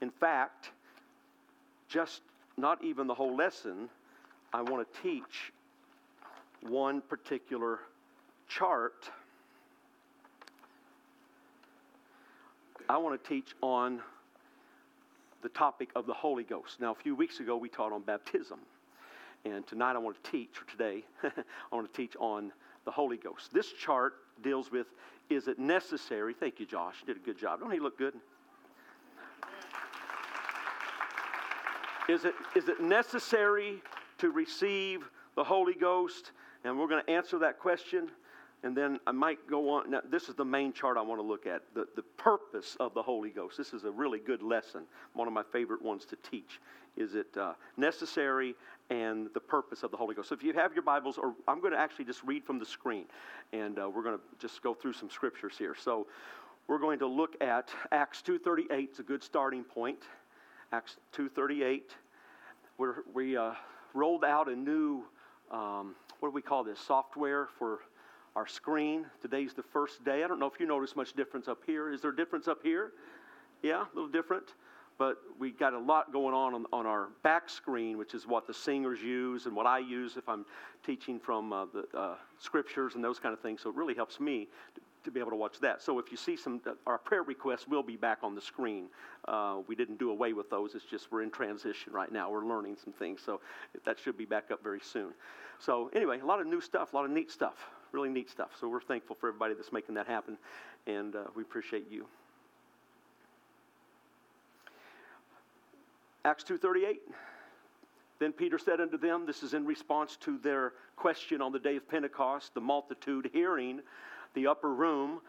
In fact, just not even the whole lesson, I want to teach one particular chart. I want to teach on the topic of the Holy Ghost. Now, a few weeks ago, we taught on baptism. And tonight, I want to teach, or today, I want to teach on the Holy Ghost. This chart deals with is it necessary? Thank you, Josh. You did a good job. Don't he look good? Is it, is it necessary to receive the Holy Ghost? And we're going to answer that question. And then I might go on. Now, this is the main chart I want to look at the, the purpose of the Holy Ghost. This is a really good lesson, one of my favorite ones to teach. Is it uh, necessary and the purpose of the Holy Ghost? So if you have your Bibles, or I'm going to actually just read from the screen, and uh, we're going to just go through some scriptures here. So we're going to look at Acts 2:38. It's a good starting point. Acts 2:38. We're, we uh, rolled out a new um, what do we call this software for our screen. Today's the first day. I don't know if you notice much difference up here. Is there a difference up here? Yeah, a little different. But we got a lot going on, on on, our back screen, which is what the singers use and what I use if I'm teaching from uh, the uh, scriptures and those kind of things. So it really helps me to, be able to watch that. So if you see some, uh, our prayer requests will be back on the screen. Uh, we didn't do away with those. It's just we're in transition right now. We're learning some things. So that should be back up very soon. So anyway, a lot of new stuff, a lot of neat stuff, really neat stuff. So we're thankful for everybody that's making that happen, and uh, we appreciate you. Acts 2:38. Then Peter said unto them, this is in response to their question on the day of Pentecost, the multitude hearing the upper room,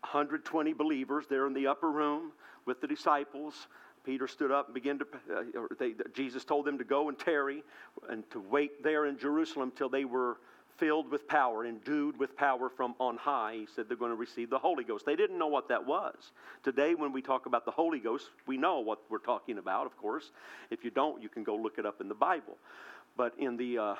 120 believers there in the upper room with the disciples. Peter stood up and began to, uh, they, Jesus told them to go and tarry and to wait there in Jerusalem till they were filled with power, endued with power from on high. He said they're going to receive the Holy Ghost. They didn't know what that was. Today, when we talk about the Holy Ghost, we know what we're talking about, of course. If you don't, you can go look it up in the Bible. But in, the, uh,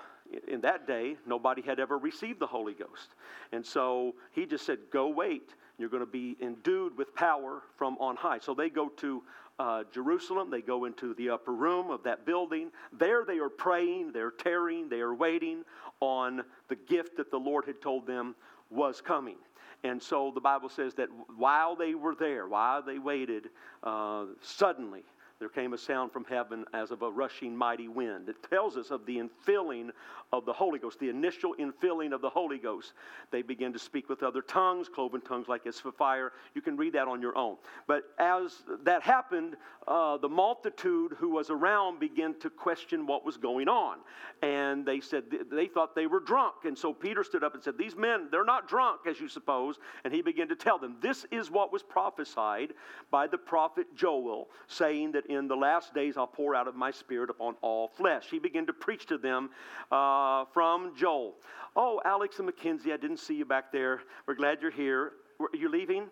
in that day, nobody had ever received the Holy Ghost. And so he just said, Go wait. You're going to be endued with power from on high. So they go to uh, Jerusalem. They go into the upper room of that building. There they are praying, they're tarrying, they are waiting on the gift that the Lord had told them was coming. And so the Bible says that while they were there, while they waited, uh, suddenly there came a sound from heaven as of a rushing mighty wind. It tells us of the infilling of the Holy Ghost, the initial infilling of the Holy Ghost. They begin to speak with other tongues, cloven tongues like as for fire. You can read that on your own. But as that happened, uh, the multitude who was around began to question what was going on. And they said they thought they were drunk. And so Peter stood up and said, These men, they're not drunk, as you suppose. And he began to tell them, This is what was prophesied by the prophet Joel, saying that in the last days I'll pour out of my spirit upon all flesh. He began to preach to them uh, from Joel. Oh, Alex and Mackenzie, I didn't see you back there. We're glad you're here. Are you leaving?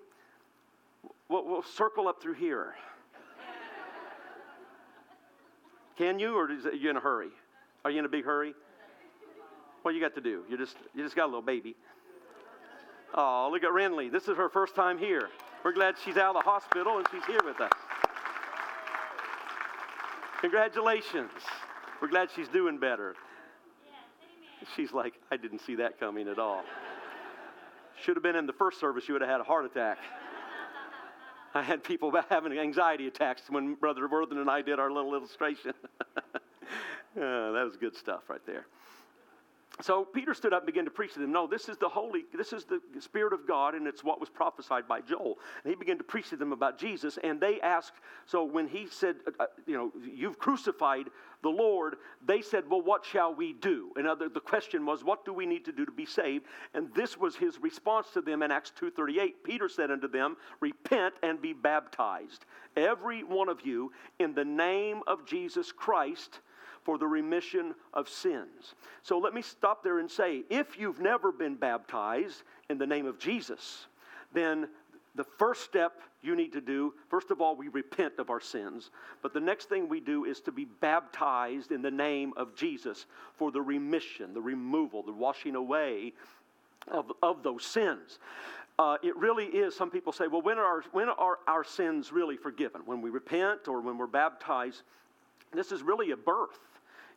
We'll, we'll circle up through here. Can you, or are you in a hurry? Are you in a big hurry? What you got to do? You just you just got a little baby. Oh, look at Renly. This is her first time here. We're glad she's out of the hospital and she's here with us. Congratulations. We're glad she's doing better. She's like, I didn't see that coming at all. Should have been in the first service, you would have had a heart attack. I had people having anxiety attacks when Brother Worthen and I did our little illustration. uh, that was good stuff right there so Peter stood up and began to preach to them. No, this is the Holy, this is the Spirit of God, and it's what was prophesied by Joel. And he began to preach to them about Jesus, and they asked, so when he said, uh, uh you know, you've crucified the Lord, they said, well, what shall we do? And other, the question was, what do we need to do to be saved? And this was his response to them in Acts 2.38. Peter said unto them, repent and be baptized, every one of you, in the name of Jesus Christ, for the remission of sins. So let me stop there and say if you've never been baptized in the name of Jesus, then the first step you need to do, first of all, we repent of our sins. But the next thing we do is to be baptized in the name of Jesus for the remission, the removal, the washing away of, of those sins. uh, it really is, some people say, well, when are, when are our sins really forgiven? When we repent or when we're baptized? This is really a birth.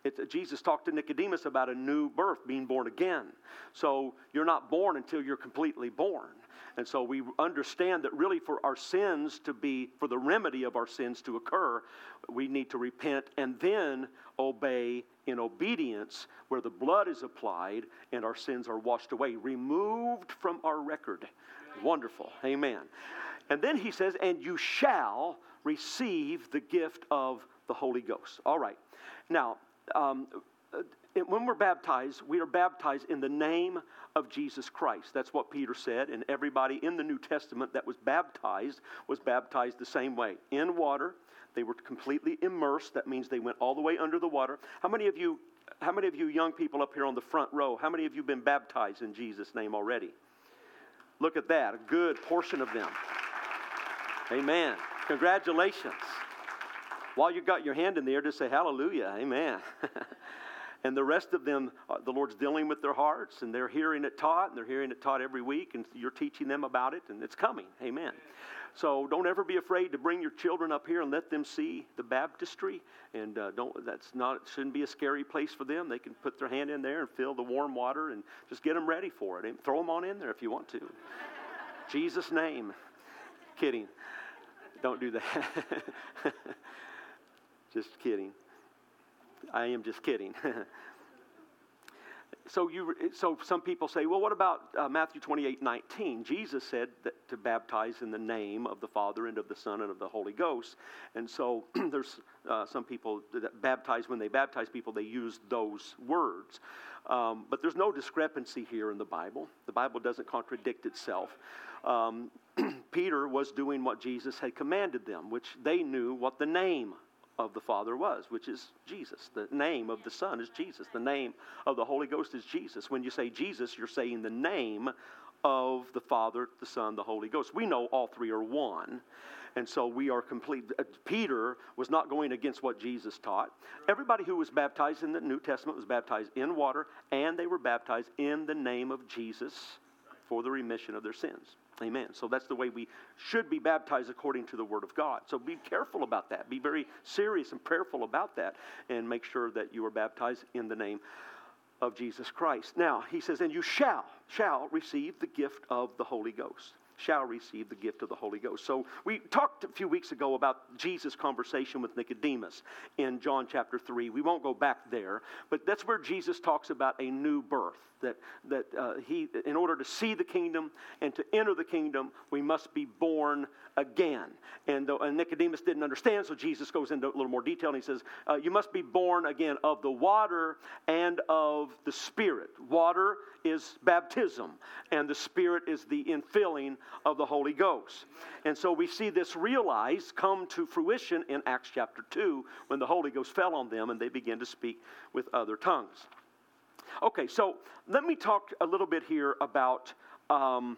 It, Jesus talked to Nicodemus about a new birth, being born again. So you're not born until you're completely born. And so we understand that really for our sins to be, for the remedy of our sins to occur, we need to repent and then obey in obedience where the blood is applied and our sins are washed away, removed from our record. Wonderful. Amen. And then he says, and you shall receive the gift of the Holy Ghost. All right. Now, um, when we're baptized, we are baptized in the name of Jesus Christ. That's what Peter said, and everybody in the New Testament that was baptized was baptized the same way in water. They were completely immersed. That means they went all the way under the water. How many of you, how many of you young people up here on the front row, how many of you have been baptized in Jesus' name already? Look at that, a good portion of them. Amen. Congratulations. While you've got your hand in the air, just say hallelujah. Amen. and the rest of them, uh, the Lord's dealing with their hearts, and they're hearing it taught, and they're hearing it taught every week, and you're teaching them about it, and it's coming. Amen. So don't ever be afraid to bring your children up here and let them see the baptistry. And uh, don't that's not shouldn't be a scary place for them. They can put their hand in there and feel the warm water and just get them ready for it. And throw them on in there if you want to. Jesus' name. Kidding. Don't do that. just kidding. I am just kidding. so you so some people say well what about uh, matthew 28 19 jesus said that to baptize in the name of the father and of the son and of the holy ghost. And so there's uh, some people that baptize when they baptize people they use those words. Um, but there's no discrepancy here in the bible. The bible doesn't contradict itself. Um, peter was doing what jesus had commanded them which they knew what the name of the Father was, which is Jesus. The name of the Son is Jesus. The name of the Holy Ghost is Jesus. When you say Jesus, you're saying the name of the Father, the Son, the Holy Ghost. We know all three are one. And so we are complete. Uh, Peter was not going against what Jesus taught. Everybody who was baptized in the New Testament was baptized in water, and they were baptized in the name of Jesus for the remission of their sins. Amen. So that's the way we should be baptized according to the Word of God. So be careful about that. Be very serious and prayerful about that, and make sure that you are baptized in the name of Jesus Christ. Now, he says, and you shall, shall receive the gift of the Holy Ghost shall receive the gift of the Holy Ghost. So we talked a few weeks ago about Jesus' conversation with Nicodemus in John chapter 3. We won't go back there, but that's where Jesus talks about a new birth. That, that uh, he, in order to see the kingdom and to enter the kingdom, we must be born again. And, and Nicodemus didn't understand, so Jesus goes into a little more detail and he says, uh, You must be born again of the water and of the Spirit. Water is baptism, and the Spirit is the infilling of the Holy Ghost. And so we see this realized come to fruition in Acts chapter 2 when the Holy Ghost fell on them and they began to speak with other tongues. Okay, so let me talk a little bit here about. Um,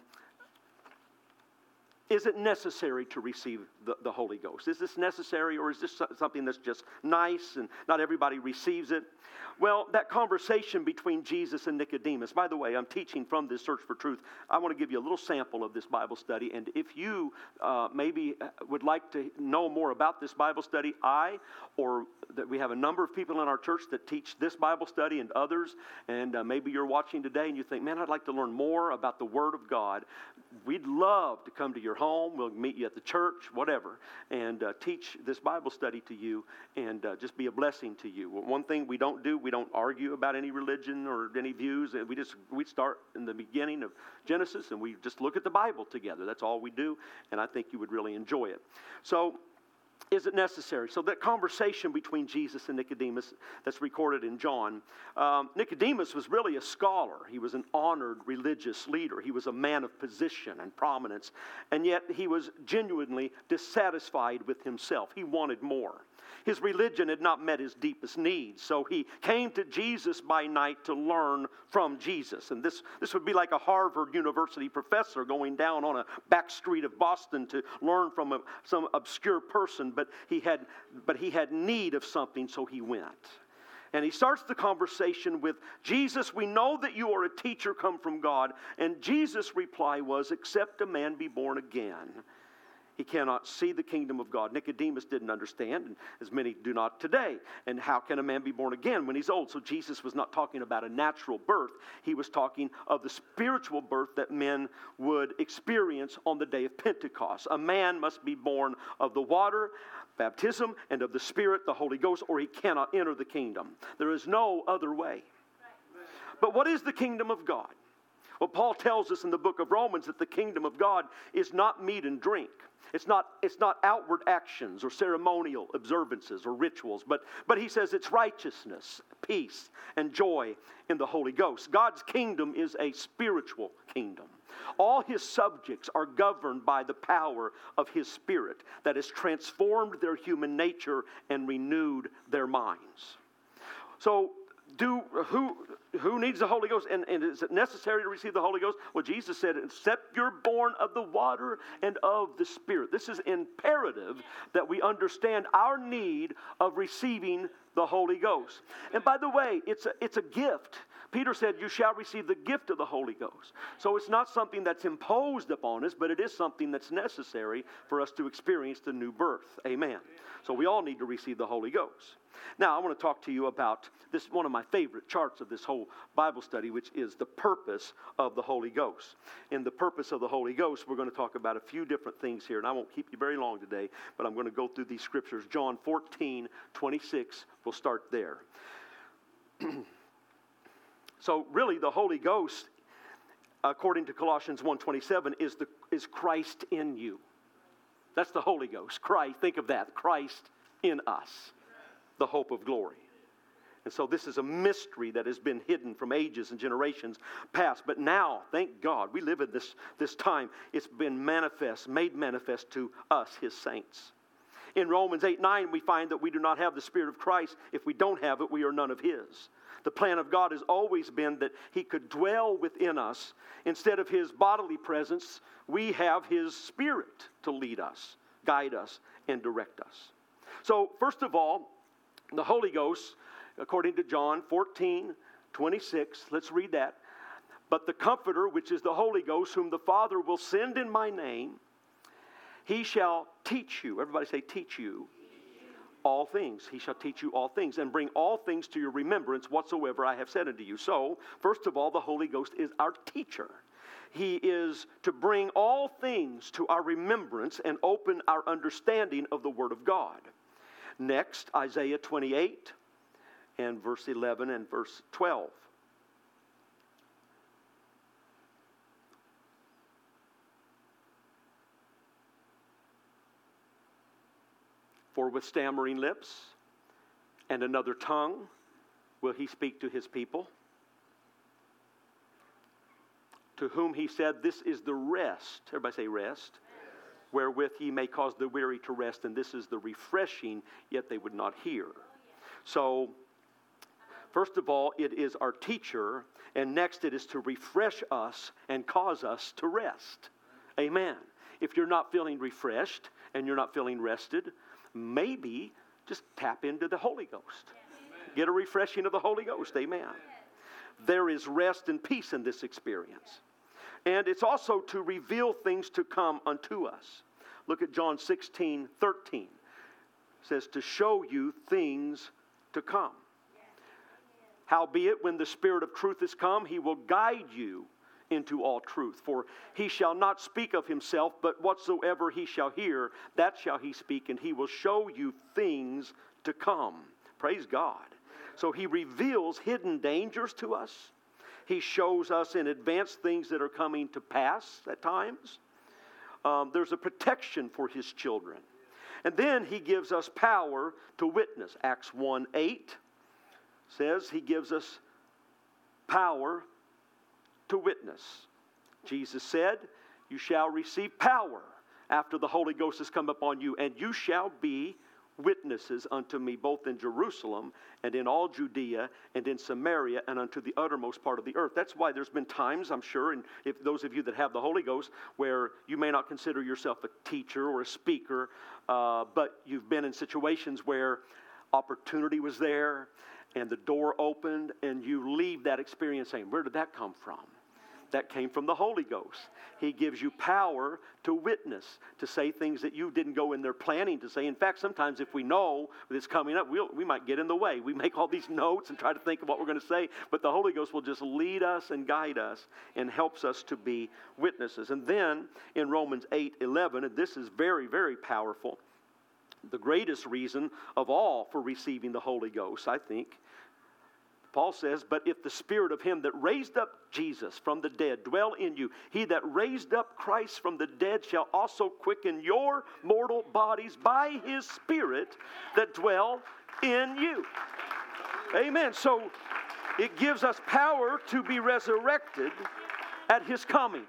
is it necessary to receive the, the Holy Ghost? Is this necessary or is this something that's just nice and not everybody receives it? Well, that conversation between Jesus and Nicodemus, by the way, I'm teaching from this Search for Truth. I want to give you a little sample of this Bible study. And if you uh, maybe uh, would like to know more about this Bible study, I or that we have a number of people in our church that teach this Bible study and others, and uh, maybe you're watching today and you think, man, I'd like to learn more about the Word of God. We'd love to come to your home. We'll meet you at the church, whatever, and uh, teach this Bible study to you and uh, just be a blessing to you. One thing we don't do, we don't argue about any religion or any views. We just we start in the beginning of Genesis and we just look at the Bible together. That's all we do, and I think you would really enjoy it. So is it necessary? So, that conversation between Jesus and Nicodemus that's recorded in John, um, Nicodemus was really a scholar. He was an honored religious leader. He was a man of position and prominence. And yet, he was genuinely dissatisfied with himself. He wanted more. His religion had not met his deepest needs. So he came to Jesus by night to learn from Jesus. And this, this would be like a Harvard University professor going down on a back street of Boston to learn from a, some obscure person, but he, had, but he had need of something, so he went. And he starts the conversation with Jesus, we know that you are a teacher come from God. And Jesus' reply was, Except a man be born again he cannot see the kingdom of God. Nicodemus didn't understand, and as many do not today. And how can a man be born again when he's old? So Jesus was not talking about a natural birth, he was talking of the spiritual birth that men would experience on the day of Pentecost. A man must be born of the water, baptism, and of the Spirit, the Holy Ghost, or he cannot enter the kingdom. There is no other way. But what is the kingdom of God? Well, Paul tells us in the book of Romans that the kingdom of God is not meat and drink. It's not, it's not outward actions or ceremonial observances or rituals, but, but he says it's righteousness, peace, and joy in the Holy Ghost. God's kingdom is a spiritual kingdom. All his subjects are governed by the power of his spirit that has transformed their human nature and renewed their minds. So do who who needs the Holy Ghost? And, and is it necessary to receive the Holy Ghost? Well, Jesus said, except you're born of the water and of the Spirit. This is imperative that we understand our need of receiving the Holy Ghost. And by the way, it's a, it's a gift. Peter said, You shall receive the gift of the Holy Ghost. So it's not something that's imposed upon us, but it is something that's necessary for us to experience the new birth. Amen. So we all need to receive the Holy Ghost. Now, I want to talk to you about this one of my favorite charts of this whole Bible study, which is the purpose of the Holy Ghost. In the purpose of the Holy Ghost, we're going to talk about a few different things here, and I won't keep you very long today, but I'm going to go through these scriptures. John 14, 26, we'll start there. so, really, the Holy Ghost, according to Colossians 1:27, is the is Christ in you. That's the Holy Ghost. Christ, think of that. Christ in us the hope of glory. And so this is a mystery that has been hidden from ages and generations past. But now, thank God, we live in this, this time. It's been manifest, made manifest to us, his saints. In Romans 8 9, we find that we do not have the Spirit of Christ. If we don't have it, we are none of his. The plan of God has always been that he could dwell within us. Instead of his bodily presence, we have his Spirit to lead us, guide us, and direct us. So, first of all, the Holy Ghost, according to John 14, 26, let's read that. But the Comforter, which is the Holy Ghost, whom the Father will send in my name, he shall teach you. Everybody say, teach you all things. He shall teach you all things and bring all things to your remembrance whatsoever I have said unto you. So, first of all, the Holy Ghost is our teacher. He is to bring all things to our remembrance and open our understanding of the Word of God. Next, Isaiah 28 and verse 11 and verse 12. For with stammering lips and another tongue will he speak to his people, to whom he said, This is the rest. Everybody say rest wherewith ye may cause the weary to rest, and this is the refreshing, yet they would not hear. So, first of all, it is our teacher, and next it is to refresh us and cause us to rest. Amen. If you're not feeling refreshed and you're not feeling rested, maybe just tap into the Holy Ghost. Get a refreshing of the Holy Ghost. Amen. There is rest and peace in this experience. And it's also to reveal things to come unto us. Look at John 16, 13. It says, to show you things to come. Howbeit, when the Spirit of truth is come, he will guide you into all truth. For he shall not speak of himself, but whatsoever he shall hear, that shall he speak, and he will show you things to come. Praise God. So he reveals hidden dangers to us. He shows us in advance things that are coming to pass at times. Um, there's a protection for his children. And then he gives us power to witness. Acts 1 8 says he gives us power to witness. Jesus said, You shall receive power after the Holy Ghost has come upon you, and you shall be witnesses unto me both in Jerusalem and in all Judea and in Samaria and unto the uttermost part of the earth. That's why there's been times, I'm sure, and if those of you that have the Holy Ghost, where you may not consider yourself a teacher or a speaker, uh, but you've been in situations where opportunity was there, and the door opened, and you leave that experience saying, Where did that come from? That came from the Holy Ghost. He gives you power to witness, to say things that you didn't go in there planning to say. In fact, sometimes if we know it's coming up, we'll, we might get in the way. We make all these notes and try to think of what we're going to say, but the Holy Ghost will just lead us and guide us and helps us to be witnesses. And then in Romans 8 11, and this is very, very powerful, the greatest reason of all for receiving the Holy Ghost, I think, Paul says, But if the spirit of him that raised up Jesus from the dead dwell in you, he that raised up Christ from the dead shall also quicken your mortal bodies by his spirit that dwell in you. Amen. So it gives us power to be resurrected at his coming.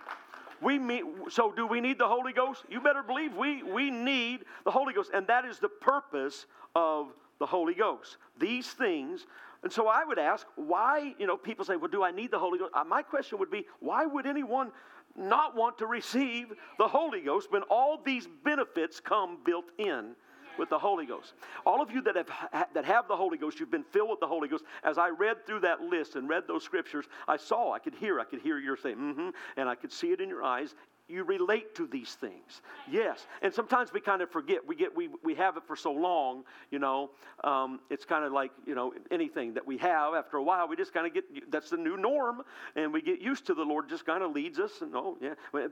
We meet, so do we need the Holy Ghost? You better believe we, we need the Holy Ghost. And that is the purpose of the Holy Ghost. These things and so I would ask, why, you know, people say, well, do I need the Holy Ghost? Uh, my question would be, why would anyone not want to receive the Holy Ghost when all these benefits come built in with the Holy Ghost. All of you that have, that have the Holy Ghost, you've been filled with the Holy Ghost. As I read through that list and read those scriptures, I saw, I could hear, I could hear your saying, mm-hmm, and I could see it in your eyes you relate to these things. Yes. And sometimes we kind of forget. We get we, we have it for so long, you know. Um, it's kind of like, you know, anything that we have after a while, we just kind of get that's the new norm and we get used to the Lord just kind of leads us and oh yeah.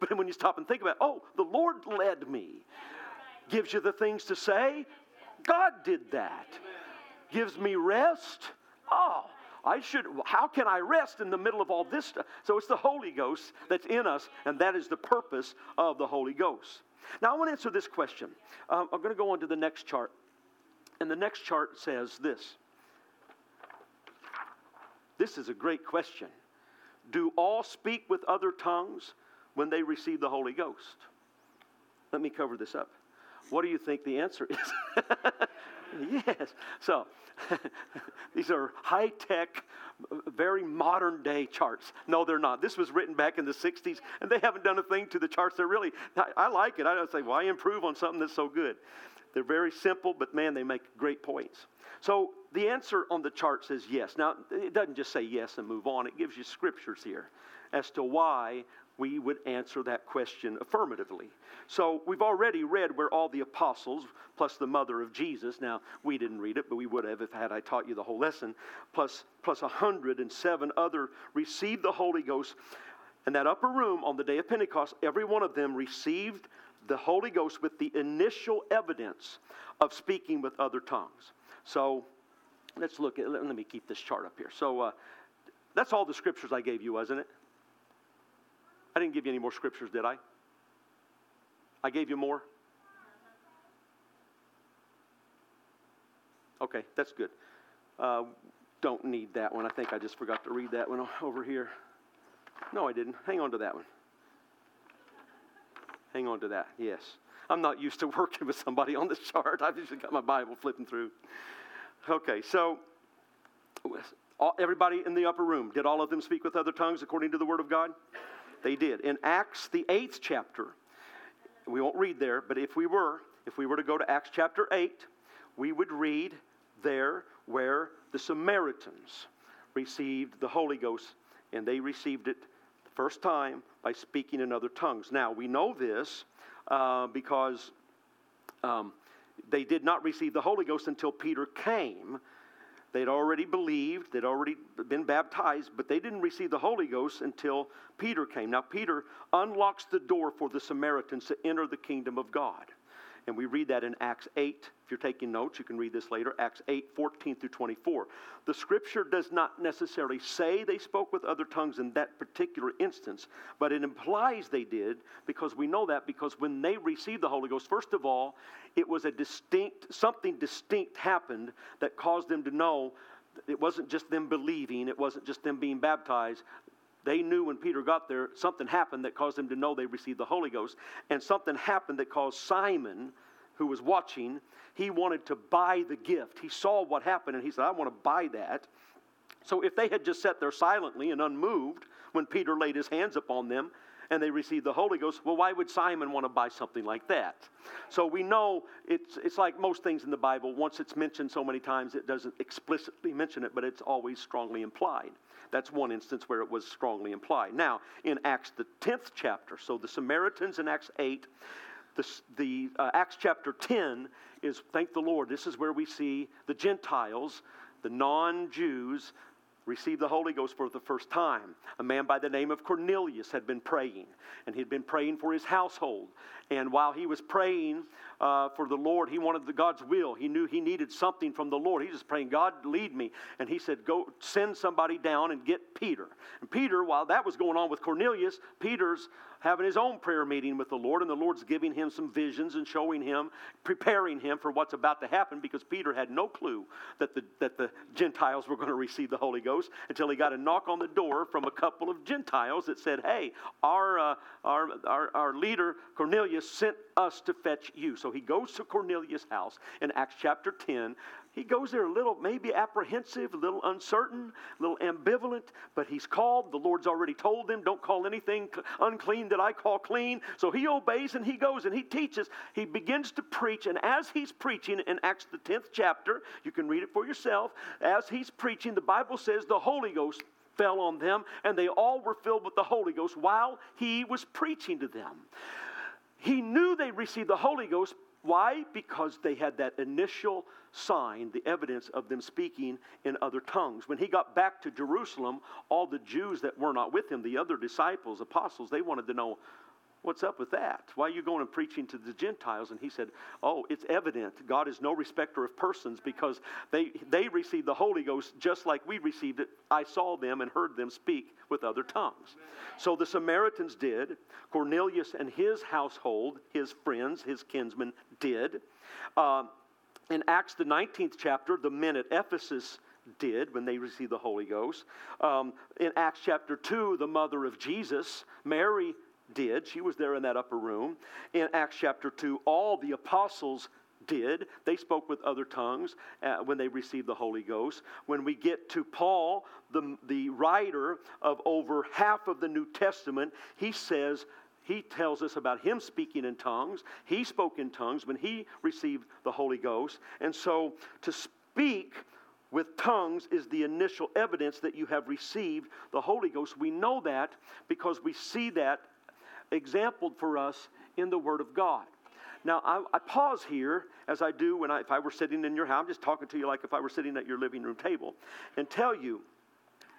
But when you stop and think about, oh, the Lord led me. Gives you the things to say. God did that. Gives me rest. Oh, I should, how can I rest in the middle of all this stuff? So it's the Holy Ghost that's in us, and that is the purpose of the Holy Ghost. Now, I want to answer this question. Um, I'm going to go on to the next chart. And the next chart says this This is a great question. Do all speak with other tongues when they receive the Holy Ghost? Let me cover this up. What do you think the answer is? yes. So, these are high tech, very modern day charts. No, they're not. This was written back in the 60s, and they haven't done a thing to the charts. They're really, I, I like it. I don't say, why improve on something that's so good? They're very simple, but man, they make great points. So, the answer on the chart says yes. Now, it doesn't just say yes and move on, it gives you scriptures here as to why we would answer that question affirmatively. So we've already read where all the apostles, plus the mother of Jesus, now we didn't read it, but we would have if had I taught you the whole lesson, plus plus 107 other received the Holy Ghost. In that upper room on the day of Pentecost, every one of them received the Holy Ghost with the initial evidence of speaking with other tongues. So let's look at, let me keep this chart up here. So uh, that's all the scriptures I gave you, wasn't it? I didn't give you any more scriptures, did I? I gave you more? Okay, that's good. Uh, don't need that one. I think I just forgot to read that one over here. No, I didn't. Hang on to that one. Hang on to that, yes. I'm not used to working with somebody on this chart. I've just got my Bible flipping through. Okay, so everybody in the upper room, did all of them speak with other tongues according to the Word of God? They did. In Acts, the eighth chapter, we won't read there, but if we were, if we were to go to Acts chapter 8, we would read there where the Samaritans received the Holy Ghost, and they received it the first time by speaking in other tongues. Now, we know this uh, because um, they did not receive the Holy Ghost until Peter came They'd already believed, they'd already been baptized, but they didn't receive the Holy Ghost until Peter came. Now, Peter unlocks the door for the Samaritans to enter the kingdom of God. And we read that in Acts 8. If you're taking notes, you can read this later. Acts 8, 14 through 24. The scripture does not necessarily say they spoke with other tongues in that particular instance, but it implies they did because we know that because when they received the Holy Ghost, first of all, it was a distinct, something distinct happened that caused them to know it wasn't just them believing, it wasn't just them being baptized. They knew when Peter got there, something happened that caused them to know they received the Holy Ghost. And something happened that caused Simon, who was watching, he wanted to buy the gift. He saw what happened and he said, I want to buy that. So if they had just sat there silently and unmoved when Peter laid his hands upon them, and they received the Holy Ghost. Well, why would Simon want to buy something like that? So we know it's, it's like most things in the Bible. Once it's mentioned so many times, it doesn't explicitly mention it, but it's always strongly implied. That's one instance where it was strongly implied. Now, in Acts, the 10th chapter, so the Samaritans in Acts 8, the, the uh, Acts chapter 10 is, thank the Lord, this is where we see the Gentiles, the non Jews, received the Holy Ghost for the first time. A man by the name of Cornelius had been praying, and he'd been praying for his household. And while he was praying uh, for the Lord, he wanted the God's will. He knew he needed something from the Lord. He was praying, God, lead me. And he said, Go send somebody down and get Peter. And Peter, while that was going on with Cornelius, Peter's having his own prayer meeting with the Lord, and the Lord's giving him some visions and showing him, preparing him for what's about to happen because Peter had no clue that the, that the Gentiles were going to receive the Holy Ghost until he got a knock on the door from a couple of Gentiles that said, Hey, our, uh, our, our, our leader Cornelius sent us to fetch you. So he goes to Cornelius' house in Acts chapter 10. He goes there a little, maybe apprehensive, a little uncertain, a little ambivalent, but he's called. The Lord's already told him, don't call anything unclean that I call clean. So he obeys and he goes and he teaches. He begins to preach, and as he's preaching in Acts the 10th chapter, you can read it for yourself. As he's preaching, the Bible says the Holy Ghost fell on them, and they all were filled with the Holy Ghost while he was preaching to them. He knew they received the Holy Ghost. Why? Because they had that initial sign, the evidence of them speaking in other tongues. When he got back to Jerusalem, all the Jews that were not with him, the other disciples, apostles, they wanted to know, What's up with that? Why are you going and preaching to the Gentiles? And he said, Oh, it's evident. God is no respecter of persons because they, they received the Holy Ghost just like we received it. I saw them and heard them speak with other tongues. So the Samaritans did. Cornelius and his household, his friends, his kinsmen did. Uh, in Acts, the 19th chapter, the men at Ephesus did when they received the Holy Ghost. Um, in Acts chapter 2, the mother of Jesus, Mary, did. She was there in that upper room. In Acts chapter 2, all the apostles did. They spoke with other tongues uh, when they received the Holy Ghost. When we get to Paul, the, the writer of over half of the New Testament, he says, he tells us about him speaking in tongues. He spoke in tongues when he received the Holy Ghost. And so to speak with tongues is the initial evidence that you have received the Holy Ghost. We know that because we see that exampled for us in the Word of God. Now, I, I, pause here as I do when I, if I were sitting in your house. I'm just talking to you like if I were sitting at your living room table and tell you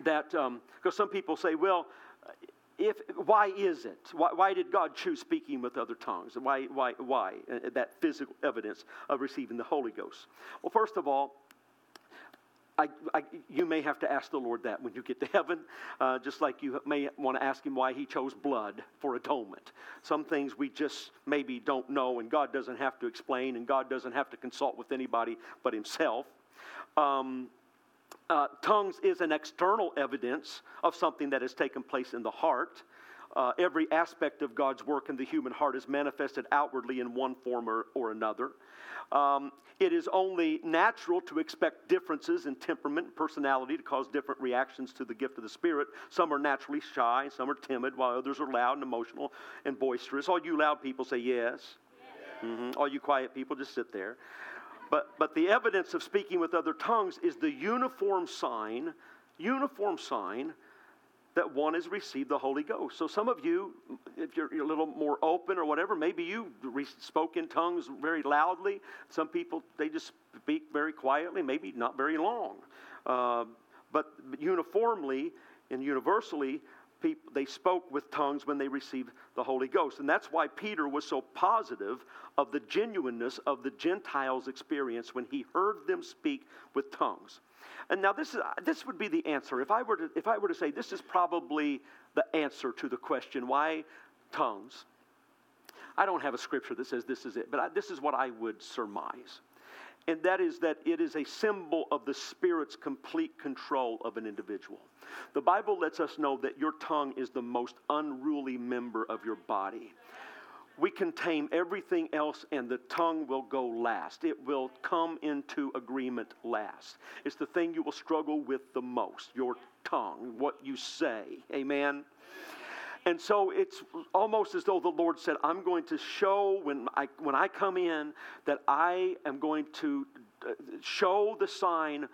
that, because um, some people say, well, if, why is it? Why, why, did God choose speaking with other tongues? Why, why, why? Uh, that physical evidence of receiving the Holy Ghost. Well, first of all, I, I, you may have to ask the Lord that when you get to heaven, uh, just like you may want to ask Him why He chose blood for atonement. Some things we just maybe don't know, and God doesn't have to explain, and God doesn't have to consult with anybody but Himself. Um, uh, tongues is an external evidence of something that has taken place in the heart. Uh, every aspect of God's work in the human heart is manifested outwardly in one form or, or another. Um, it is only natural to expect differences in temperament and personality to cause different reactions to the gift of the Spirit. Some are naturally shy, some are timid, while others are loud and emotional and boisterous. All you loud people say yes. yes. Mm-hmm. All you quiet people just sit there. But, but the evidence of speaking with other tongues is the uniform sign, uniform sign that one has received the Holy Ghost. So some of you, if you're, you're a little more open or whatever, maybe you re- spoke in tongues very loudly. Some people, they just speak very quietly, maybe not very long. Uh, but uniformly and universally, people, they spoke with tongues when they received the Holy Ghost. And that's why Peter was so positive of the genuineness of the Gentiles' experience when he heard them speak with tongues. And now this, is, uh, this would be the answer. If I, were to, if I were to say this is probably the answer to the question, why tongues? I don't have a scripture that says this is it, but I, this is what I would surmise. And that is that it is a symbol of the Spirit's complete control of an individual. The Bible lets us know that your tongue is the most unruly member of your body we can tame everything else and the tongue will go last. It will come into agreement last. It's the thing you will struggle with the most your tongue, what you say. Amen? And so it's almost as though the Lord said, I'm going to show when I, when I come in that I am going to uh, show the sign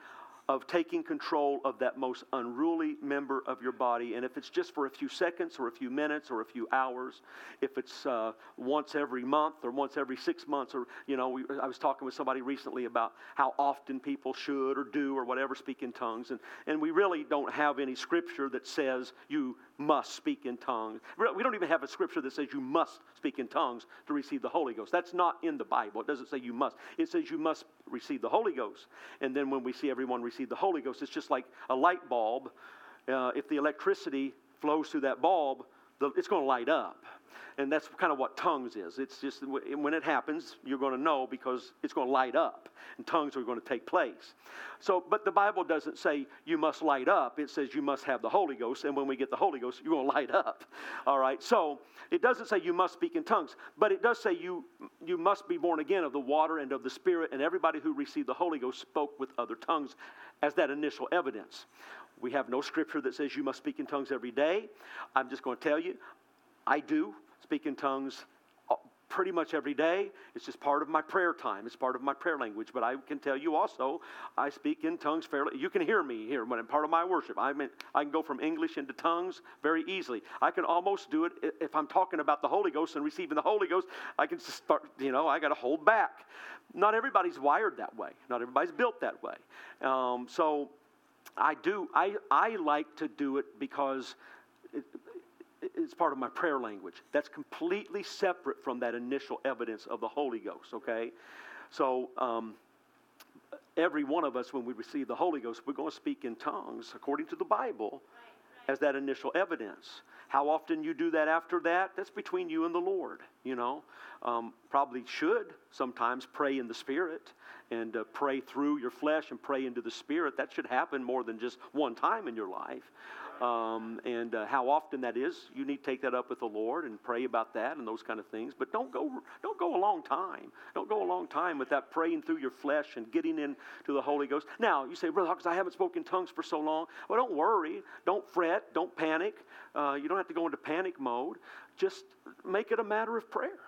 of taking control of that most unruly member of your body. And if it's just for a few seconds or a few minutes or a few hours, if it's uh, once every month or once every six months, or, you know, we, I was talking with somebody recently about how often people should or do or whatever speak in tongues. And, and we really don't have any scripture that says you must speak in tongues. We don't even have a scripture that says you must speak in tongues to receive the Holy Ghost. That's not in the Bible. It doesn't say you must. It says you must receive the Holy Ghost. And then when we see everyone receive the Holy Ghost, it's just like a light bulb. Uh, if the electricity flows through that bulb, the, it's going to light up. And that's kind of what tongues is. It's just when it happens, you're going to know because it's going to light up and tongues are going to take place. So, but the Bible doesn't say you must light up. It says you must have the Holy Ghost. And when we get the Holy Ghost, you're going to light up. All right. So it doesn't say you must speak in tongues, but it does say you, you must be born again of the water and of the Spirit. And everybody who received the Holy Ghost spoke with other tongues as that initial evidence. We have no scripture that says you must speak in tongues every day. I'm just going to tell you, I do speak in tongues uh, pretty much every day. It's just part of my prayer time. It's part of my prayer language. But I can tell you also, I speak in tongues fairly. You can hear me here when I'm part of my worship. I mean, I can go from English into tongues very easily. I can almost do it if I'm talking about the Holy Ghost and receiving the Holy Ghost. I can start, you know, I got to hold back. Not everybody's wired that way. Not everybody's built that way. Um, so I do. I I like to do it because. It's part of my prayer language. That's completely separate from that initial evidence of the Holy Ghost, okay? So, um, every one of us, when we receive the Holy Ghost, we're going to speak in tongues according to the Bible as that initial evidence. How often you do that after that, that's between you and the Lord, you know. Um, probably should sometimes pray in the Spirit and uh, pray through your flesh and pray into the Spirit. That should happen more than just one time in your life um, and uh, how often that is. You need to take that up with the Lord and pray about that and those kind of things. But don't go, don't go a long time. Don't go a long time with that praying through your flesh and getting into the Holy Ghost. Now you say, Brother Hawkins, I haven't spoken tongues for so long. Well, don't worry. Don't fret. Don't panic. Uh, you don't have to go into panic mode. Just make it a matter of prayer.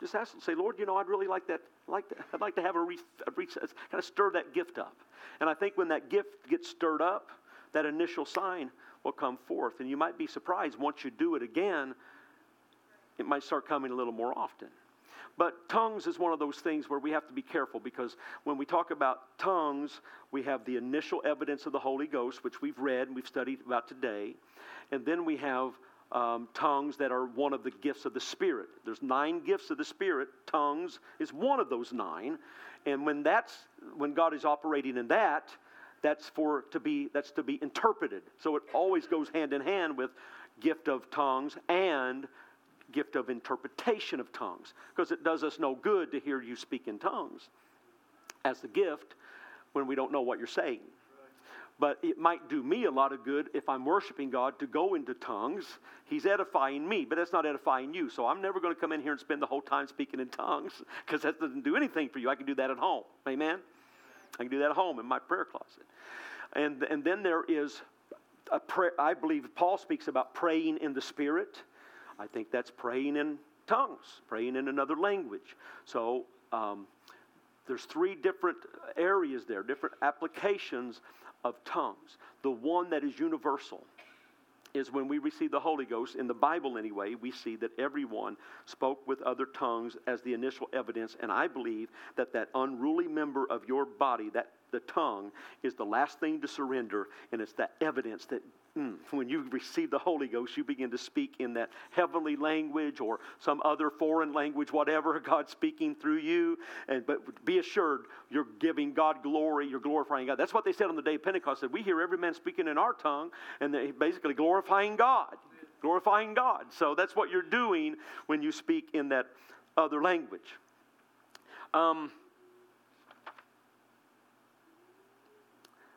Just ask, say, Lord, you know, I'd really like that. Like to, I'd like to have a, re, a re, kind of stir that gift up. And I think when that gift gets stirred up, that initial sign will come forth. And you might be surprised once you do it again, it might start coming a little more often. But tongues is one of those things where we have to be careful because when we talk about tongues, we have the initial evidence of the Holy Ghost, which we've read and we've studied about today. And then we have um, tongues that are one of the gifts of the Spirit. There's nine gifts of the Spirit. Tongues is one of those nine. And when that's when God is operating in that, that's for to be that's to be interpreted. So it always goes hand in hand with gift of tongues and gift of interpretation of tongues because it does us no good to hear you speak in tongues as the gift when we don't know what you're saying. But it might do me a lot of good if I'm worshiping God to go into tongues. He's edifying me, but that's not edifying you. So I'm never going to come in here and spend the whole time speaking in tongues because that doesn't do anything for you. I can do that at home. Amen? I can do that at home in my prayer closet. And, and then there is a prayer, I believe Paul speaks about praying in the Spirit. I think that's praying in tongues, praying in another language. So um, there's three different areas there, different applications of tongues. The one that is universal is when we receive the Holy Ghost, in the Bible anyway, we see that everyone spoke with other tongues as the initial evidence. And I believe that that unruly member of your body, that the tongue, is the last thing to surrender. And it's that evidence that Mm, when you receive the Holy Ghost, you begin to speak in that heavenly language or some other foreign language, whatever God's speaking through you. And but be assured, you're giving God glory. You're glorifying God. That's what they said on the day of Pentecost. That we hear every man speaking in our tongue, and they basically glorifying God, glorifying God. So that's what you're doing when you speak in that other language. Um,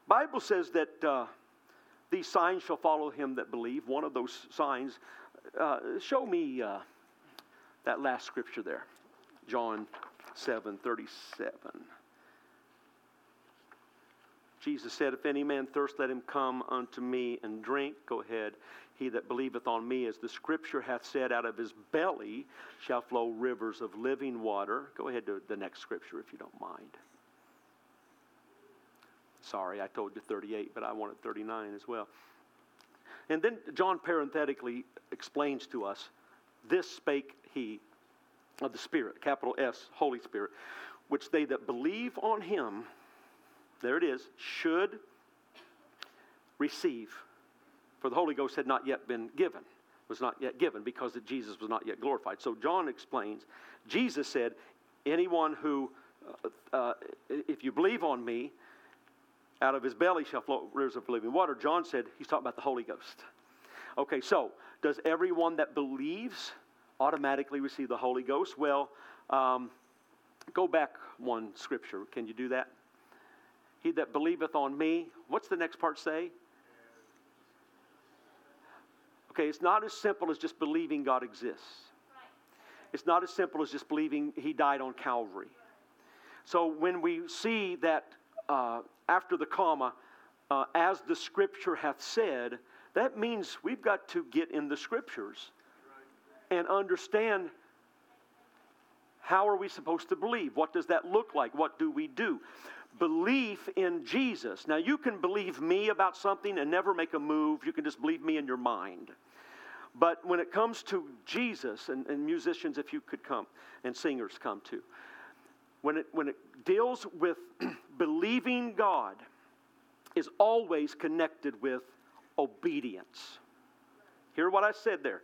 Bible says that. Uh, these signs shall follow him that believe. One of those signs. Uh, show me uh, that last scripture there. John 7 37. Jesus said, If any man thirst, let him come unto me and drink. Go ahead. He that believeth on me, as the scripture hath said, out of his belly shall flow rivers of living water. Go ahead to the next scripture if you don't mind. Sorry, I told you 38, but I wanted 39 as well. And then John parenthetically explains to us this spake he of the Spirit, capital S, Holy Spirit, which they that believe on him, there it is, should receive. For the Holy Ghost had not yet been given, was not yet given because Jesus was not yet glorified. So John explains, Jesus said, anyone who, uh, uh, if you believe on me, out of his belly shall flow rivers of living water. John said, he's talking about the Holy Ghost. Okay, so does everyone that believes automatically receive the Holy Ghost? Well, um, go back one scripture. Can you do that? He that believeth on me, what's the next part say? Okay, it's not as simple as just believing God exists. It's not as simple as just believing He died on Calvary. So when we see that uh, after the comma, uh, as the scripture hath said, that means we've got to get in the scriptures and understand how are we supposed to believe? What does that look like? What do we do? Belief in Jesus. Now, you can believe me about something and never make a move. You can just believe me in your mind. But when it comes to Jesus, and, and musicians, if you could come, and singers come too, when it, when it deals with believing God, is always connected with obedience. Hear what I said there.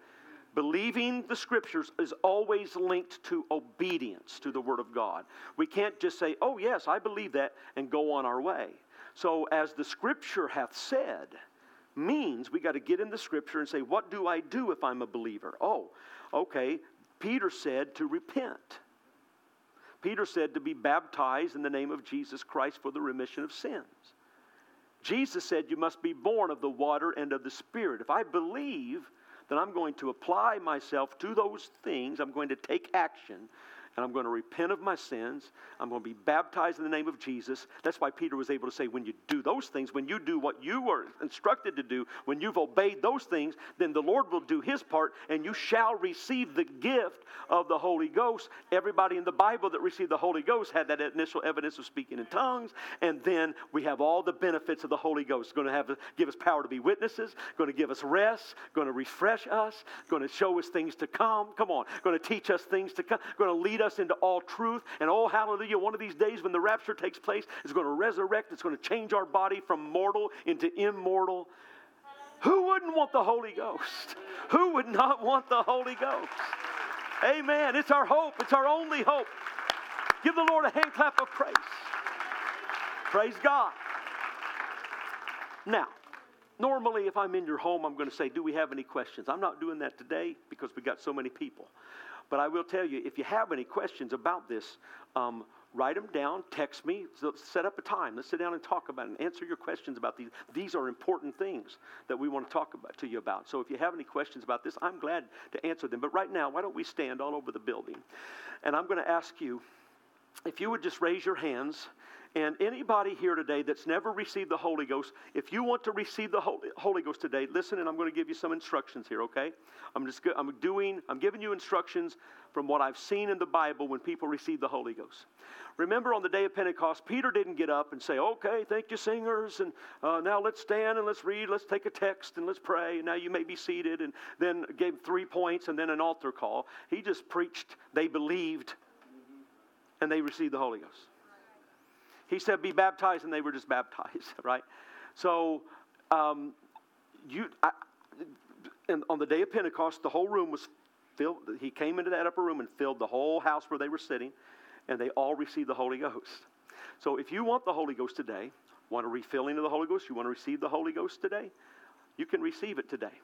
Believing the scriptures is always linked to obedience to the Word of God. We can't just say, oh, yes, I believe that, and go on our way. So, as the scripture hath said, means we got to get in the scripture and say, what do I do if I'm a believer? Oh, okay. Peter said to repent. Peter said to be baptized in the name of Jesus Christ for the remission of sins. Jesus said you must be born of the water and of the Spirit. If I believe, then I'm going to apply myself to those things. I'm going to take action and I'm going to repent of my sins. I'm going to be baptized in the name of Jesus. That's why Peter was able to say, when you do those things, when you do what you were instructed to do, when you've obeyed those things, then the Lord will do his part, and you shall receive the gift of the Holy Ghost. Everybody in the Bible that received the Holy Ghost had that initial evidence of speaking in tongues, and then we have all the benefits of the Holy Ghost. It's going to have to give us power to be witnesses, going to give us rest, going to refresh us, going to show us things to come. Come on, going to teach us things to come, going to lead us into all truth. And oh, hallelujah, one of these days when the rapture takes place, is going to resurrect. It's going to change our body from mortal into immortal. Who wouldn't want the Holy Ghost? Who would not want the Holy Ghost? Amen. It's our hope. It's our only hope. Give the Lord a hand clap of praise. Praise God. Now, normally if I'm in your home, I'm going to say, Do we have any questions? I'm not doing that today because we got so many people. But I will tell you, if you have any questions about this, um, write them down, text me, set up a time. Let's sit down and talk about it and answer your questions about these. These are important things that we want to talk about, to you about. So if you have any questions about this, I'm glad to answer them. But right now, why don't we stand all over the building? And I'm going to ask you if you would just raise your hands and anybody here today that's never received the Holy Ghost, if you want to receive the Holy Ghost today, listen and I'm going to give you some instructions here, okay? I'm just I'm doing I'm giving you instructions from what I've seen in the Bible when people receive the Holy Ghost. Remember on the day of Pentecost, Peter didn't get up and say, "Okay, thank you, singers, and uh, now let's stand and let's read, let's take a text and let's pray. And now you may be seated." And then gave three points and then an altar call. He just preached. They believed, and they received the Holy Ghost. He said, Be baptized, and they were just baptized, right? So, um, you, I, and on the day of Pentecost, the whole room was filled. He came into that upper room and filled the whole house where they were sitting, and they all received the Holy Ghost. So, if you want the Holy Ghost today, want a refilling of the Holy Ghost, you want to receive the Holy Ghost today, you can receive it today.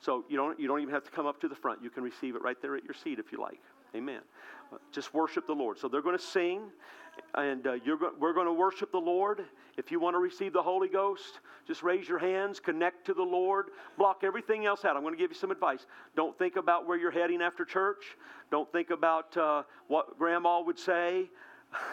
So you don't, you don't even have to come up to the front. You can receive it right there at your seat if you like. Amen. Just worship the Lord. So they're going to sing, and uh, go- we're going to worship the Lord. If you want to receive the Holy Ghost, just raise your hands, connect to the Lord, block everything else out. I'm going to give you some advice. Don't think about where you're heading after church. Don't think about uh, what grandma would say.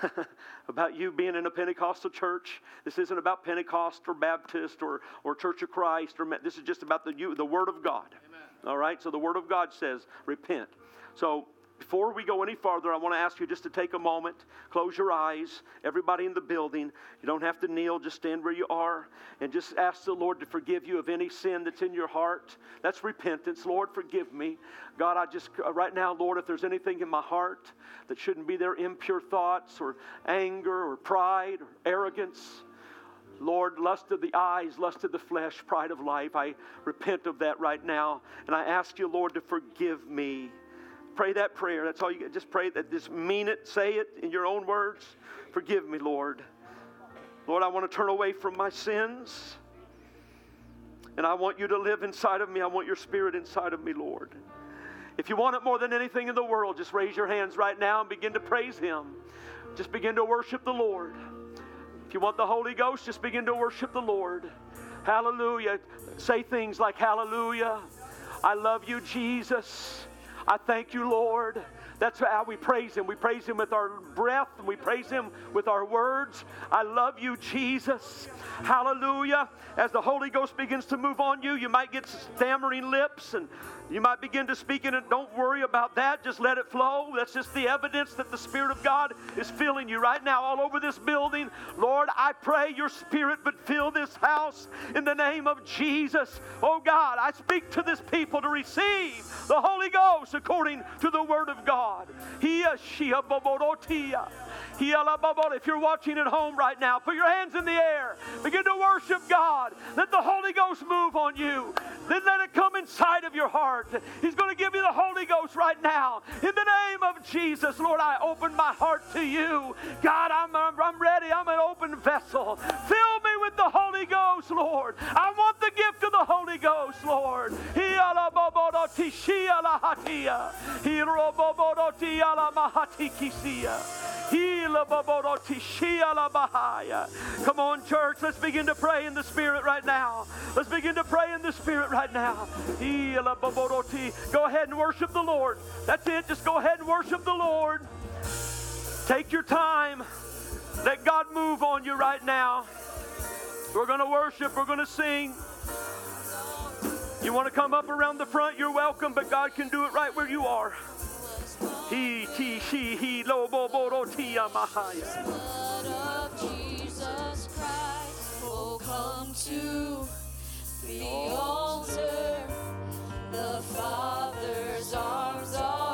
about you being in a Pentecostal church. This isn't about Pentecost or Baptist or, or Church of Christ. Or this is just about the, you, the Word of God. Amen. All right? So the Word of God says, repent. So before we go any farther, I want to ask you just to take a moment, close your eyes, everybody in the building. You don't have to kneel, just stand where you are and just ask the Lord to forgive you of any sin that's in your heart. That's repentance. Lord, forgive me. God, I just, uh, right now, Lord, if there's anything in my heart that shouldn't be there, impure thoughts or anger or pride or arrogance, Lord, lust of the eyes, lust of the flesh, pride of life, I repent of that right now. And I ask you, Lord, to forgive me. Pray that prayer. That's all you get. Just pray that. Just mean it. Say it in your own words. Forgive me, Lord. Lord, I want to turn away from my sins. And I want you to live inside of me. I want your spirit inside of me, Lord. If you want it more than anything in the world, just raise your hands right now and begin to praise Him. Just begin to worship the Lord. If you want the Holy Ghost, just begin to worship the Lord. Hallelujah. Say things like, Hallelujah. I love you, Jesus. I thank you, Lord. That's how we praise Him. We praise Him with our breath and we praise Him with our words. I love you, Jesus. Hallelujah. As the Holy Ghost begins to move on you, you might get stammering lips and you might begin to speak in it. Don't worry about that. Just let it flow. That's just the evidence that the Spirit of God is filling you right now all over this building. Lord, I pray your Spirit would fill this house in the name of Jesus. Oh God, I speak to this people to receive the Holy Ghost according to the Word of God. If you're watching at home right now, put your hands in the air. Begin to worship God. Let the Holy Ghost move on you. Then let it come inside of your heart. He's going to give you the Holy Ghost right now. In the name of Jesus, Lord, I open my heart to you. God, I'm, I'm, I'm ready. I'm an open vessel. Fill me with the Holy Ghost, Lord. I want the gift of the Holy Ghost, Lord. Come on, church. Let's begin to pray in the Spirit right now. Let's begin to pray in the Spirit right now. Go ahead and worship the Lord. That's it. Just go ahead and worship the Lord. Take your time. Let God move on you right now. We're going to worship. We're going to sing. You want to come up around the front, you're welcome, but God can do it right where you are. He, he, he, he, lobo borotia mahaya. Blood of Jesus Christ, oh, come to the altar, the Father's arms are.